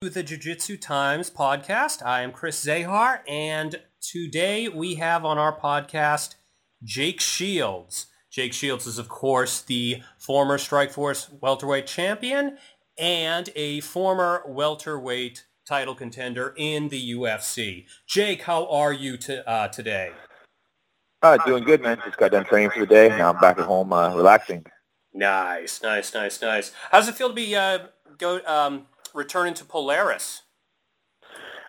to the Jiu-Jitsu Times podcast. I am Chris Zahar, and today we have on our podcast Jake Shields. Jake Shields is, of course, the former Strikeforce welterweight champion and a former welterweight title contender in the UFC. Jake, how are you to, uh, today? Uh, doing good, man. Just got done training for the day. Now I'm back at home uh, relaxing. Nice, nice, nice, nice. How does it feel to be uh, go um, returning to Polaris?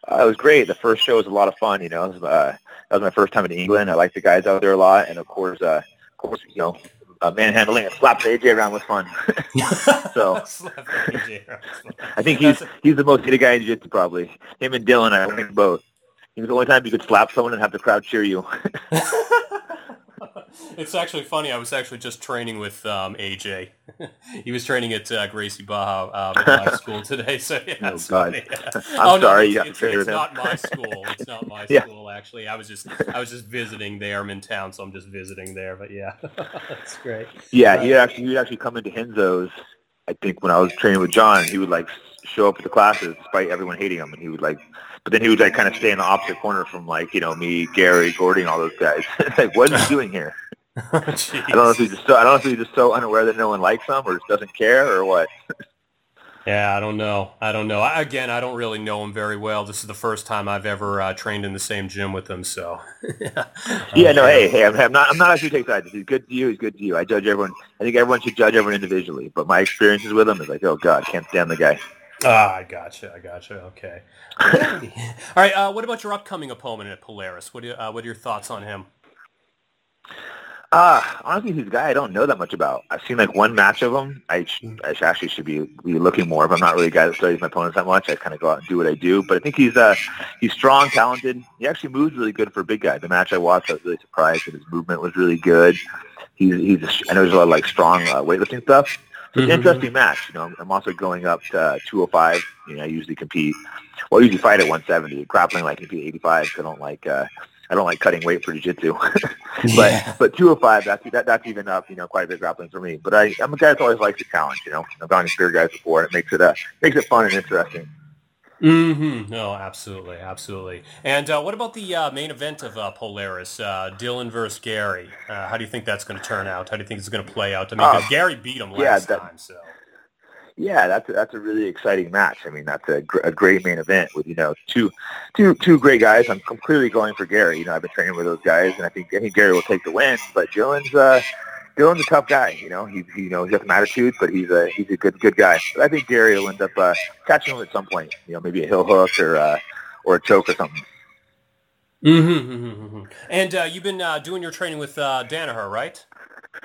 Uh, it was great. The first show was a lot of fun. You know, was, uh, that was my first time in England. I like the guys out there a lot, and of course, uh, of course, you know, uh, manhandling and slapping AJ around was fun. so I think he's he's the most hated guy in jiu-jitsu probably. Him and Dylan, I think both. He was the only time you could slap someone and have the crowd cheer you. It's actually funny. I was actually just training with um, AJ. he was training at uh, Gracie Barra um, at my school today. So yeah, oh, God. Yeah. I'm oh, sorry. No, it's, it's, it's not my school. It's not my Yeah. school actually. I was just I was just visiting there. I'm in town, so I'm just visiting there. But yeah, that's great. Yeah, he actually he would actually come into Henzo's. I think when I was training with John, he would like show up at the classes despite everyone hating him, and he would like. But then he would like kind of stay in the opposite corner from like you know me, Gary, Gordy, and all those guys. it's like, what is he doing here? Oh, I don't know if he's just so, I don't know if he's just so unaware that no one likes him or just doesn't care or what. Yeah, I don't know. I don't know. I, again, I don't really know him very well. This is the first time I've ever uh, trained in the same gym with him. So Yeah, no, hey, hey, I'm, I'm not I'm not actually taking sides. He's good to you, he's good to you. I judge everyone. I think everyone should judge everyone individually. But my experiences with him is like, oh god, can't stand the guy. Ah, I gotcha. I gotcha. Okay. All right. Uh, what about your upcoming opponent at Polaris? What, do you, uh, what are your thoughts on him? Uh, honestly, he's a guy I don't know that much about. I've seen like one match of him. I, sh- I sh- actually should be, be looking more, but I'm not really a guy that studies my opponents that much. I kind of go out and do what I do. But I think he's uh, he's strong, talented. He actually moves really good for a big guy. The match I watched, I was really surprised that his movement was really good. He's, he's I know there's a lot of like strong uh, weightlifting stuff. So it's an interesting match. You know, I'm- I'm also going up to uh, 205. You know, I usually compete. Well, I usually fight at 170. Grappling like compete at 85. 'cause I don't like uh, I don't like cutting weight for jiu-jitsu. but Yeah. but 205 that's that, that's even up you know quite a bit grappling for me but I I'm a guy that always likes a challenge you know I've gone to bigger guys before and it makes it uh makes it fun and interesting Mm-hmm. No, absolutely, absolutely. And uh, what about the uh, main event of uh, Polaris, uh, Dylan versus Gary? Uh, how do you think that's going to turn out? How do you think it's going to play out? I mean, Uh, Gary beat him yeah, last that- time, so. Yeah that's a, that's a really exciting match I mean that's a, gr- a great main event with you know two two two great guys I'm, I'm clearly going for Gary you know I've been training with those guys and I think I think Gary will take the win but Dylan's uh Dylan's a tough guy, you know. He's he, you know he's got some attitude, but he's a he's a good good guy. But I think Gary will end up uh, catching him at some point. You know, maybe a heel hook or uh, or a choke or something. Mm-hmm, mm-hmm, mm-hmm. And uh, you've been uh, doing your training with uh, Danaher, right?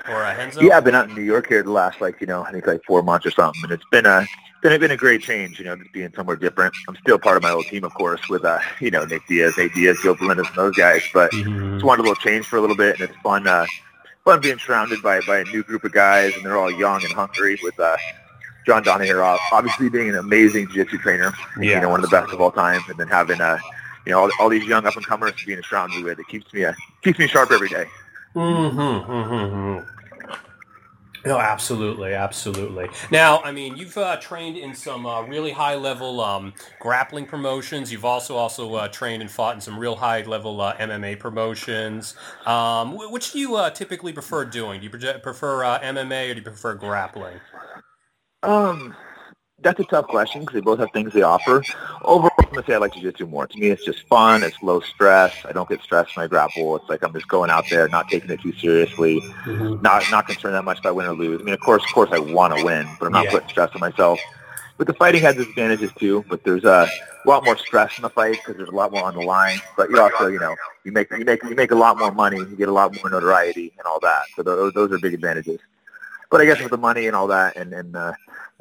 Or uh, Henzo? Yeah, I've been out in New York here the last like you know I think like four months or something, and it's been a been been a great change. You know, just being somewhere different. I'm still part of my old team, of course, with uh you know Nick Diaz, Nate Diaz, Joe Melendez, and those guys. But Mhm. just wanted a little change for a little bit, and it's fun. Uh, fun being surrounded by by a new group of guys, and they're all young and hungry. With uh, John Danaher, uh, obviously being an amazing jiu-jitsu trainer, Yeah. you know, one of the best of all time, and then having uh, you know all, all these young up and comers being surrounded with, it keeps me uh, keeps me sharp every day. Mm-hmm, mm-hmm. No, absolutely, absolutely. Now, I mean, you've uh, trained in some uh, really high-level um, grappling promotions. You've also also uh, trained and fought in some real high-level uh, MMA promotions. Um, wh- which do you uh, typically prefer doing? Do you prefer uh, MMA or do you prefer grappling? Um, that's a tough question because they both have things they offer. Overall, I'm gonna say I like jiu-jitsu more. To me, it's just fun. It's low stress. I don't get stressed when I grapple. It's like I'm just going out there, not taking it too seriously, not not concerned that much I win or lose. I mean, of course, of course, I want to win, but I'm not Yeah. putting stress on myself. But the fighting has its advantages too. But there's a lot more stress in the fight because there's a lot more on the line. But you also, you know, you make you make you make a lot more money. You get a lot more notoriety and all that. So those those are big advantages. But I guess with the money and all that, and and uh,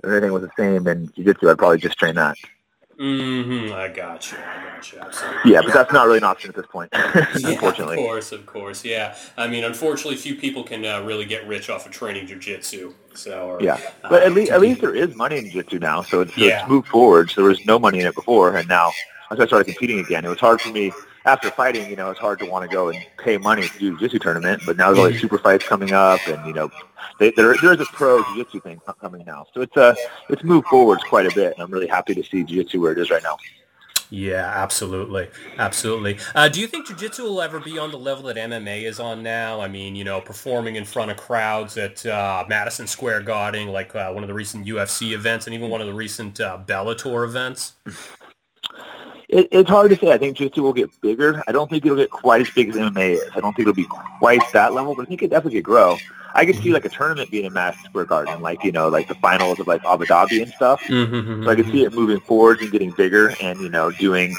everything was the same in jiu-jitsu, I'd probably just train that. Mm-hmm. I got you. I got you. Absolutely. Yeah, but that's not really an option at this point, Yeah, unfortunately. of course, of course, yeah. I mean, unfortunately, few people can uh, really get rich off of training jujitsu. So, or, Yeah, but uh, at least at least there is money in jiu-jitsu now, so it's, Yeah. it's moved forward. So there was no money in it before, and now once I started competing again, it was hard for me after fighting. You know, it's hard to want to go and pay money to do jiu-jitsu tournament. But now there's all these super fights coming up, and you know, they, there there is a pro jiu-jitsu thing coming now. So it's uh it's moved forwards quite a bit, and I'm really happy to see jiu-jitsu where it is right now. Yeah, absolutely, absolutely. Uh, do you think jiu-jitsu will ever be on the level that MMA is on now? I mean, you know, performing in front of crowds at uh, Madison Square Garden, like uh, one of the recent UFC events, and even one of the recent uh, Bellator events. It, it's hard to say. I think jiu-jitsu will get bigger. I don't think it'll get quite as big as MMA is. I don't think it'll be quite that level, but I think it definitely could grow. I could see like a tournament being in Madison Square Garden, like you know, like the finals of like Abu Dhabi and stuff. Mm-hmm. So I could see it moving forward and getting bigger, and you know, doing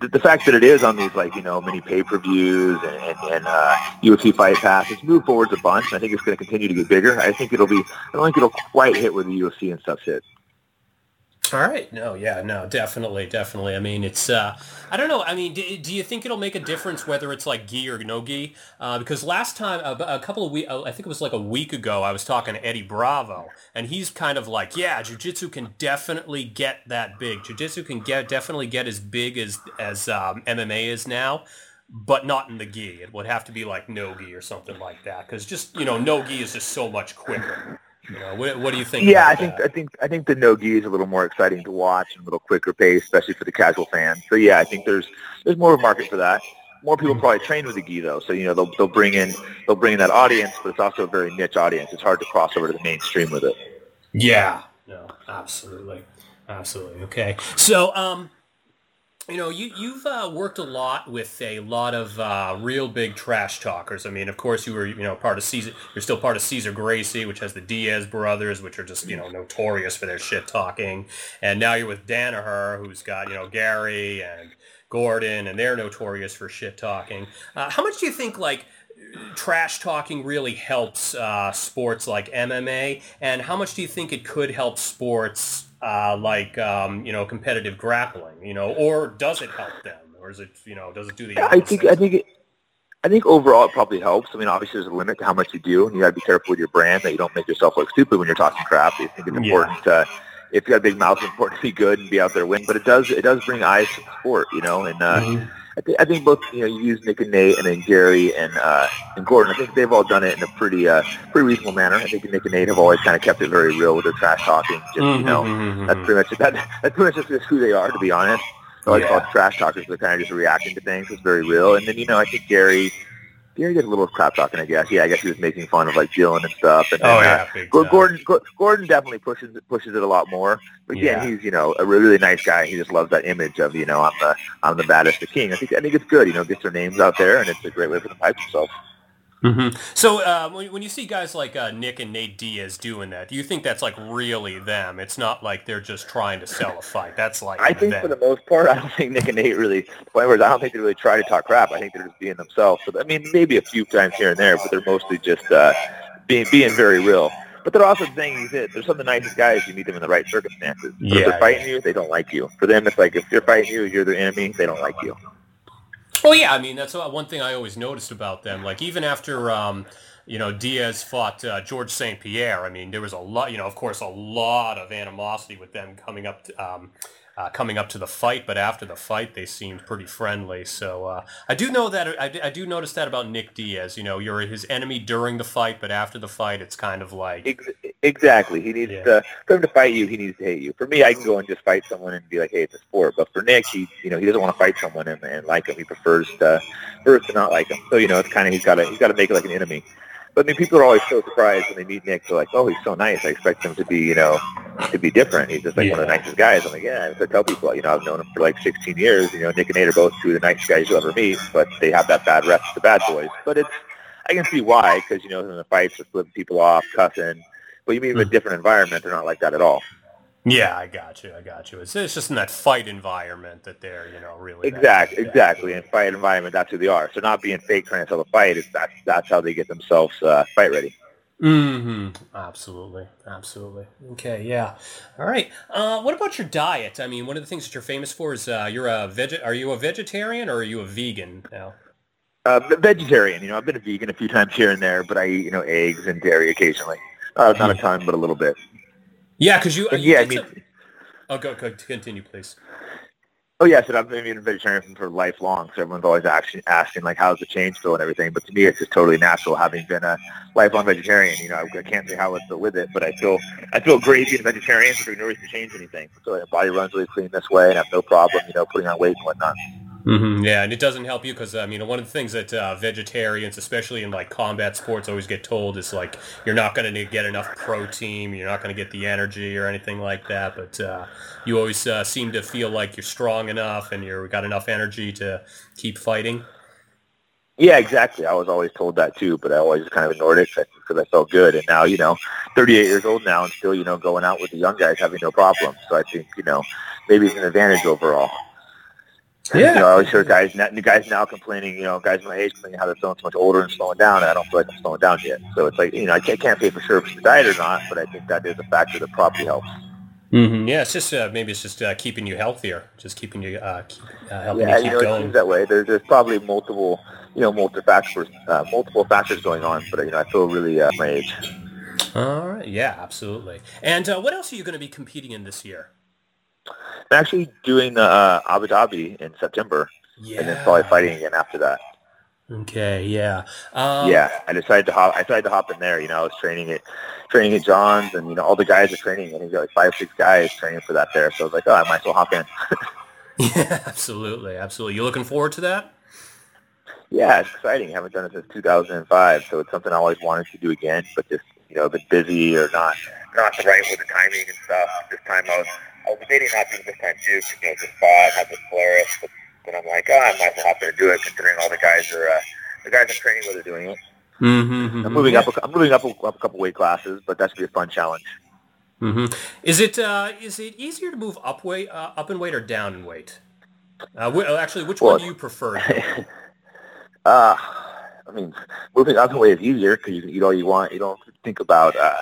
the, the fact that it is on these like you know many pay-per-views and, and, and uh, UFC Fight Pass. It's moved forwards a bunch. I think it's going to continue to get bigger. I think it'll be. I don't think it'll quite hit where the UFC and stuff hit. All right. No, yeah, no, definitely, definitely. I mean, it's, uh, I don't know. I mean, do, do you think it'll make a difference whether it's like gi or no gi? Uh, because last time, a, a couple of weeks, I think it was like a week ago, I was talking to Eddie Bravo, and he's kind of like, yeah, jiu-jitsu can definitely get that big. Jiu-jitsu can get definitely get as big as, as um, MMA is now but not in the gi. It would have to be like no gi or something like that, because just you know, no gi is just so much quicker. You what, what, do you think? Yeah, I think that? I think I think the no gi is a little more exciting to watch and a little quicker pace, especially for the casual fan. So yeah, I think there's there's more of a market for that. More people probably train with the gi though, so you know they'll they'll bring in they'll bring in that audience, but it's also a very niche audience. It's hard to cross over to the mainstream with it. Yeah, no, absolutely, absolutely. Okay, so um, you know, you, you've uh, worked a lot with a lot of uh, real big trash talkers. I mean, of course, you were, you know, part of Cesar. You're still part of Cesar Gracie, which has the Diaz brothers, which are just, you know, notorious for their shit talking. And now you're with Danaher, who's got, you know, Gary and Gordon, and they're notorious for shit talking. Uh, how much do you think, like, trash talking really helps uh, sports like MMA, and how much do you think it could help sports uh, like um, you know competitive grappling? You know, or does it help them, or is it you know does it do the? Opposite? I think I think it, I think overall it probably helps. I mean, obviously there's a limit to how much you do, and you got to be careful with your brand that you don't make yourself look stupid when you're talking crap. I think it's important yeah. to if you got a big mouth, it's important to be good and be out there win. But it does it does bring eyes to the sport, you know, and. Uh, mm-hmm I think I think both you know you use Nick and Nate and then Gary and uh, and Gordon. I think they've all done it in a pretty uh, pretty reasonable manner. I think Nick and Nate have always kind of kept it very real with their trash talking. Just mm-hmm, you know, mm-hmm. that's pretty much that, that's pretty much just who they are to be honest. I yeah. call it trash talkers. They're kind of just reacting to things. It's very real. And then you know I think Gary Gary did a little crap talking, I guess. Yeah, I guess he was making fun of like Dylan and stuff. And oh then, yeah, uh, Gordon Gordon definitely pushes pushes it a lot more. But again, yeah. he's you know a really, really nice guy. He just loves that image of you know I'm the I'm the baddest, the king. I think I think it's good. You know, gets their names out there, and it's a great way for them to hype themselves. Mm-hmm. So uh, when, when you see guys like uh, Nick and Nate Diaz doing that, do you think that's like really them? It's not like they're just trying to sell a fight. That's like I think them. for the most part, I don't think Nick and Nate really. I don't think they really try to talk crap. I think they're just being themselves. So I mean, maybe a few times here and there, but they're mostly just uh, being being very real. But they're also saying that they're some of the nicest guys. You meet them in the right circumstances. But yeah, if they're fighting yeah. you, they don't like you. For them, it's like if they're fighting you, you're their enemy. They don't like you. Well, yeah, I mean that's one thing I always noticed about them. Like even after um, you know, Diaz fought uh, George St. Pierre. I mean, there was a lot, you know, of course, a lot of animosity with them coming up, to, um, uh, coming up to the fight. But after the fight, they seemed pretty friendly. So uh, I do know that I, I, do notice that about Nick Diaz. You know, you're his enemy during the fight, but after the fight, it's kind of like exactly. He needs yeah. to for him to fight you. He needs to hate you. For me, I can go and just fight someone and be like, hey, it's a sport. But for Nick, he, you know, he doesn't want to fight someone and, and like him. He prefers to, prefers to not like him. So you know, it's kind of he's got to he's got to make it like an enemy. But I mean, people are always so surprised when they meet Nick. They're like, "Oh, he's so nice. I expect him to be, you know, to be different. He's just like yeah. one of the nicest guys." I'm like, "Yeah." I tell people, you know, I've known him for like 16 years. You know, Nick and Nate are both two of the nicest guys you'll ever meet, but they have that bad rep, the bad boys. But it's, I can see why, because you know, in the fights, just flipping people off, cussing. But you meet in a hmm. different environment, they're not like that at all. Yeah, I got you. I got you. It's, it's just in that fight environment that they're, you know, really exactly, exactly. In fight environment, that's who they are. So not being fake trying to sell the fight, it's that's that's how they get themselves uh, fight ready. Hmm. Absolutely. Absolutely. Okay. Yeah. All right. Uh, what about your diet? I mean, one of the things that you're famous for is uh, you're a veg. Are you a vegetarian or are you a vegan now? Uh, vegetarian. You know, I've been a vegan a few times here and there, but I eat you know eggs and dairy occasionally. Uh, not a ton, but a little bit. Yeah, because you, you. Yeah, I mean. Some... Oh, go, go. Continue, please. Oh yes, and I've been a vegetarian for lifelong, so everyone's always asking, asking like, how's the change feel and everything. But to me, it's just totally natural, having been a lifelong vegetarian. You know, I, I can't say how I feel with it, but I feel I feel great being a vegetarian, so no reason to change anything. So my body runs really clean this way, and I have no problem, you know, putting on weight and whatnot. Mm-hmm. Yeah, and it doesn't help you because I mean, one of the things that uh, vegetarians, especially in like combat sports, always get told is like you're not going to get enough protein, you're not going to get the energy or anything like that. But uh, you always uh, seem to feel like you're strong enough and you've got enough energy to keep fighting. Yeah, exactly. I was always told that too, but I always kind of ignored it because I felt good. And now, you know, 38 years old now and still, you know, going out with the young guys having no problem. So I think, you know, maybe it's an advantage overall. Yeah. You know, I always hear guys, new guys now complaining, you know, guys my age complaining how they're feeling so much older and slowing down, and I don't feel like I'm slowing down yet. So it's like, you know, I can't, can't say for sure if it's the diet or not, but I think that is a factor that probably helps. Mm-hmm. Yeah, it's just uh, maybe it's just uh, keeping you healthier, just keeping you uh, keep, uh, helping yeah, you keep you know, going. it seems that way. There's, there's probably multiple, you know, multiple factors, uh, multiple factors going on, but you know, I feel really uh, my age. All right. Yeah, absolutely. And uh, what else are you going to be competing in this year? I'm actually doing uh, Abu Dhabi in September, yeah. and then probably fighting again after that. Okay, yeah, um, yeah. I decided to hop. I decided to hop in there. You know, I was training at training at John's, and you know, all the guys are training, and he's got like five, six guys training for that there. So I was like, oh, I might as well hop in. yeah, absolutely, absolutely. You looking forward to that? Yeah, it's exciting. I haven't done it since 2005, so it's something I always wanted to do again, but just you know, a bit busy or not not the right with the timing and stuff. This time I was I was debating not doing this time too, because you know, just fought, had the Polaris, but then I'm like, oh, I might as well hop in and do it, considering all the guys are uh, the guys I'm training with are doing it. Mm-hmm, I'm moving up. A, I'm moving up a, up a couple weight classes, but that should be a fun challenge. Mm-hmm. Is it uh, is it easier to move up weight uh, up in weight or down in weight? Uh, w- uh, actually, which well, one do you prefer? uh, I mean, moving up in weight is easier because you can eat all you want. You don't think about uh,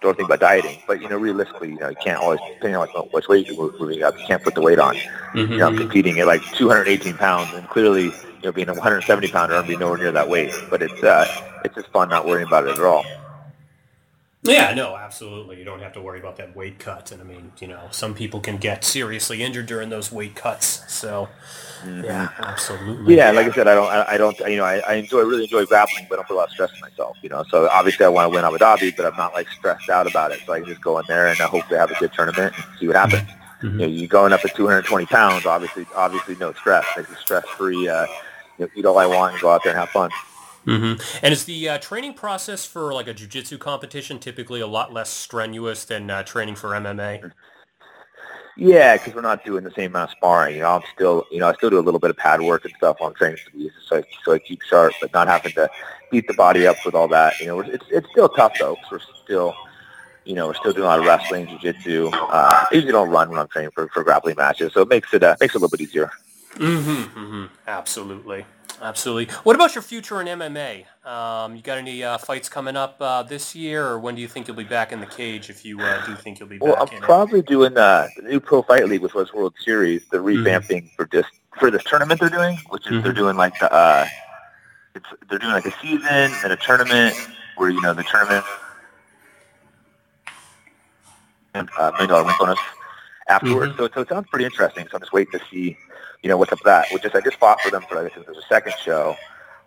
don't think about dieting. But you know, realistically, you know, you can't always depending on what, which weight you're moving up, you can't put the weight on. Mm-hmm. You know, I'm competing at like 218 pounds, and clearly, you know, being a 170 pounder, I'm be nowhere near that weight. But it's uh, it's just fun not worrying about it at all. Yeah, no, absolutely. You don't have to worry about that weight cut. And I mean, you know, some people can get seriously injured during those weight cuts. So, mm-hmm. yeah, absolutely. Yeah, like I said, I don't, I, I don't, you know, I, I enjoy, really enjoy grappling, but I don't put a lot of stress on myself, you know. So obviously I want to win Abu Dhabi, but I'm not like stressed out about it. So I can just go in there and I hope they have a good tournament and see what happens. Mm-hmm. You know, you're going up at 220 pounds, obviously, obviously no stress. Like stress-free, uh, you know, eat all I want and go out there and have fun. Mm-hmm. And is the uh, training process for like a jiu-jitsu competition typically a lot less strenuous than uh, training for MMA? Yeah, because we're not doing the same amount of sparring. You know, I'm still, you know, I still do a little bit of pad work and stuff on training so I, so I keep sharp, but not having to beat the body up with all that. You know, it's it's still tough though, because we're still, you know, we're still doing a lot of wrestling, jiu-jitsu. Uh, I usually don't run when I'm training for, for grappling matches, so it makes it uh, makes it a little bit easier. Mm-hmm, mm-hmm. Absolutely. Absolutely. What about your future in MMA? Um, you got any uh, fights coming up uh, this year, or when do you think you'll be back in the cage? If you uh, do think you'll be well, back, I'm probably it? doing uh, the new Pro Fight League, which was World Series, the mm-hmm. revamping mm-hmm. for just for this tournament they're doing, which is mm-hmm. they're doing like the uh, it's they're doing like a season and a tournament where you know the tournament and uh, million dollar win bonus afterwards. Mm-hmm. So, so it sounds pretty interesting. So I'm just waiting to see you know, what's up with that? Which is I just fought for them for I guess there's a second show.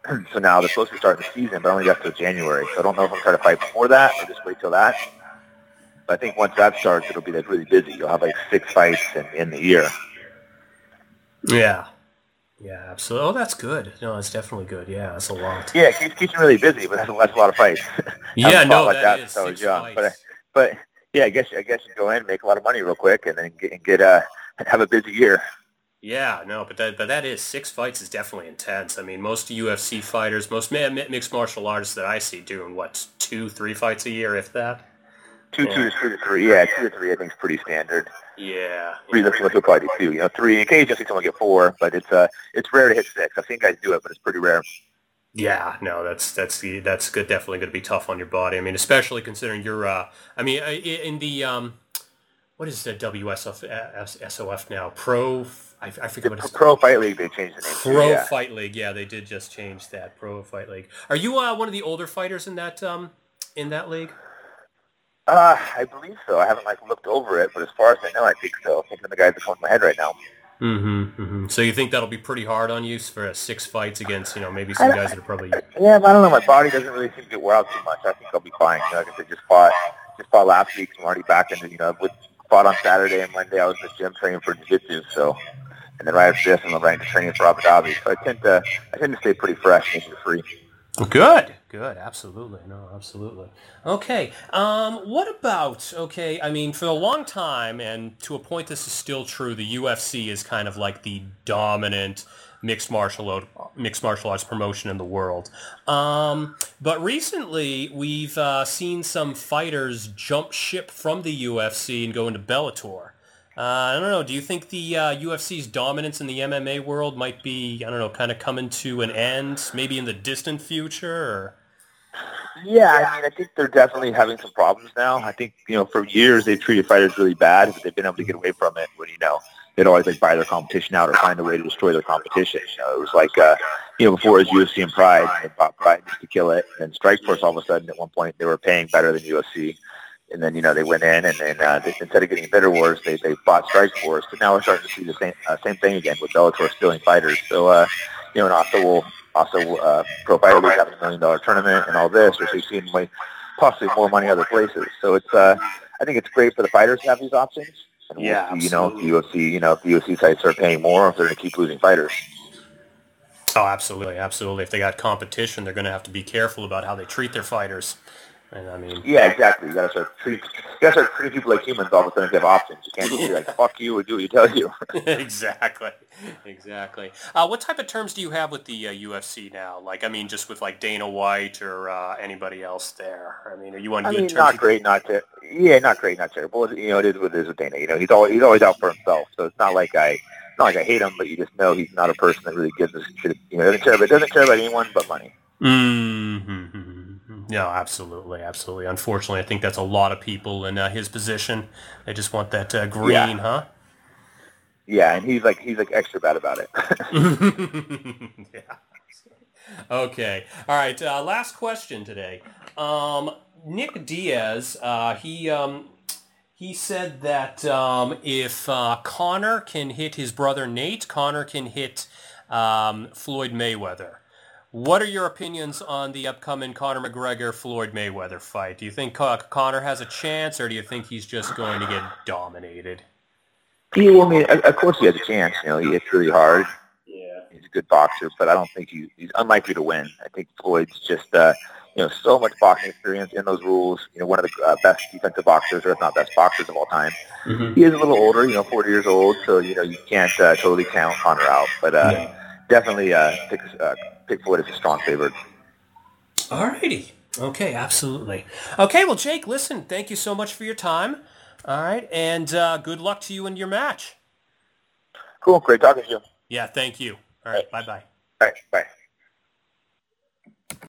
so now they're supposed to start the season, but I only got to January. So I don't know if I'm trying to fight before that or just wait till that. But I think once that starts, it'll be like really busy. You'll have like six fights in, in the year. Yeah. Yeah, absolutely. Oh, that's good. No, that's definitely good. Yeah, that's a lot. Yeah, it keeps, keeps me really busy, but that's, that's a lot of fights. yeah, no, like that, that is I young. Fights. But, but yeah, I guess I guess you go in, make a lot of money real quick, and then get, and get uh have a busy year. Yeah, no, but that but that is six fights is definitely intense. I mean, most UFC fighters, most mixed martial artists that I see doing what two, three fights a year, if that. Two, yeah. two, two to three. Yeah, two to three. I think is pretty standard. Yeah. Three, yeah. let's probably two. You know, three. Occasionally, someone get four, but it's uh, it's rare to hit six. I've seen guys do it, but it's pretty rare. Yeah, no, that's that's that's good. Definitely going to be tough on your body. I mean, especially considering you're. Uh, I mean, uh, in the um, what is the WSOF SOF now? Pro I, I forget what it's Pro Fight League. They changed the name. Pro yeah. Fight League. Yeah, they did just change that. Pro Fight League. Are you uh, one of the older fighters in that um, in that league? Uh, I believe so. I haven't like looked over it, but as far as I know, I think so. Thinking of the guys that come to my head right now. Mm-hmm, mm-hmm. So you think that'll be pretty hard on you for six fights against, you know, maybe some guys that are probably. Yeah, but I don't know. My body doesn't really seem to get wear out too much. I think I'll be fine. You know, like I said, just fought, just fought last week. So I'm already back into, you know, with fought on Saturday and Monday. I was in the gym training for jiu-jitsu. So, and then right after this, I'm right into training for Abu Dhabi. So I tend to, I tend to stay pretty fresh and free. Good, good, absolutely, no, absolutely. Okay, um, what about okay? I mean, for a long time, and to a point, this is still true. The UFC is kind of like the dominant mixed martial art, mixed martial arts promotion in the world. Um, but recently, we've uh, seen some fighters jump ship from the UFC and go into Bellator. Uh, I don't know. Do you think the uh, UFC's dominance in the MMA world might be, I don't know, kind of coming to an end, maybe in the distant future? Or? Yeah, I mean, I think they're definitely having some problems now. I think, you know, for years they've treated fighters really bad, but they've been able to get away from it when, you know, they'd always like buy their competition out or find a way to destroy their competition. You know, it was like, uh, you know, before it was UFC and Pride, they bought Pride just to kill it. And Strikeforce all of a sudden at one point they were paying better than UFC and then you know they went in and then uh, they, instead of getting Bitter Wars, they they bought Strikeforce. But now we're starting to see the same uh, same thing again with Bellator stealing fighters. So uh, you know, and also will also uh, Pro Fighter League having a million dollar tournament and all this, which we've seen way, possibly more money other places. So it's uh, I think it's great for the fighters to have these options. And yeah, we'll see, you know, if UFC, you know, if the UFC sites start paying more, if they're going to keep losing fighters. Oh, absolutely, absolutely. If they got competition, they're going to have to be careful about how they treat their fighters. And I mean, yeah, exactly. You gotta start treating, you gotta start treating people like humans all of a sudden. They have options. You can't just be like "fuck you" or do what you tell you. exactly, exactly. Uh, what type of terms do you have with the uh, UFC now? Like, I mean, just with like Dana White or uh, anybody else there. I mean, are you on I good mean, terms? not great, not ter- yeah, not great, not terrible. You know, it is what it is with Dana. You know, he's always he's always out for himself. So it's not like I. Not like I hate him, but you just know he's not a person that really gives a shit. You know, doesn't care about doesn't care about anyone but money. Mm-hmm. Yeah, absolutely, absolutely. Unfortunately, I think that's a lot of people in uh, his position. They just want that uh, green, Yeah. huh? Yeah, and he's like he's like extra bad about it. yeah. Okay. All right. Uh, last question today. Um, Nick Diaz. Uh, he um, he said that um, if uh, Conor can hit his brother Nate, Conor can hit um, Floyd Mayweather. What are your opinions on the upcoming Conor McGregor Floyd Mayweather fight? Do you think Con- Conor has a chance, or do you think he's just going to get dominated? he, well, I mean, of of course he has a chance. You know, he hits really hard. Yeah. He's a good boxer, but I don't think he, he's unlikely to win. I think Floyd's just, uh, you know, so much boxing experience in those rules. You know, one of the uh, best defensive boxers, or if not best boxers of all time. Mm-hmm. He is a little older, you know, 40 years old, so you know you can't uh, totally count Conor out, but uh, definitely uh, pick uh, pick Floyd as a strong favorite. All righty. Okay, absolutely. Okay, well, Jake, listen, thank you so much for your time. All right, and uh, good luck to you in your match. Cool, great talking to you. Yeah, thank you. All right, bye-bye. All right, bye.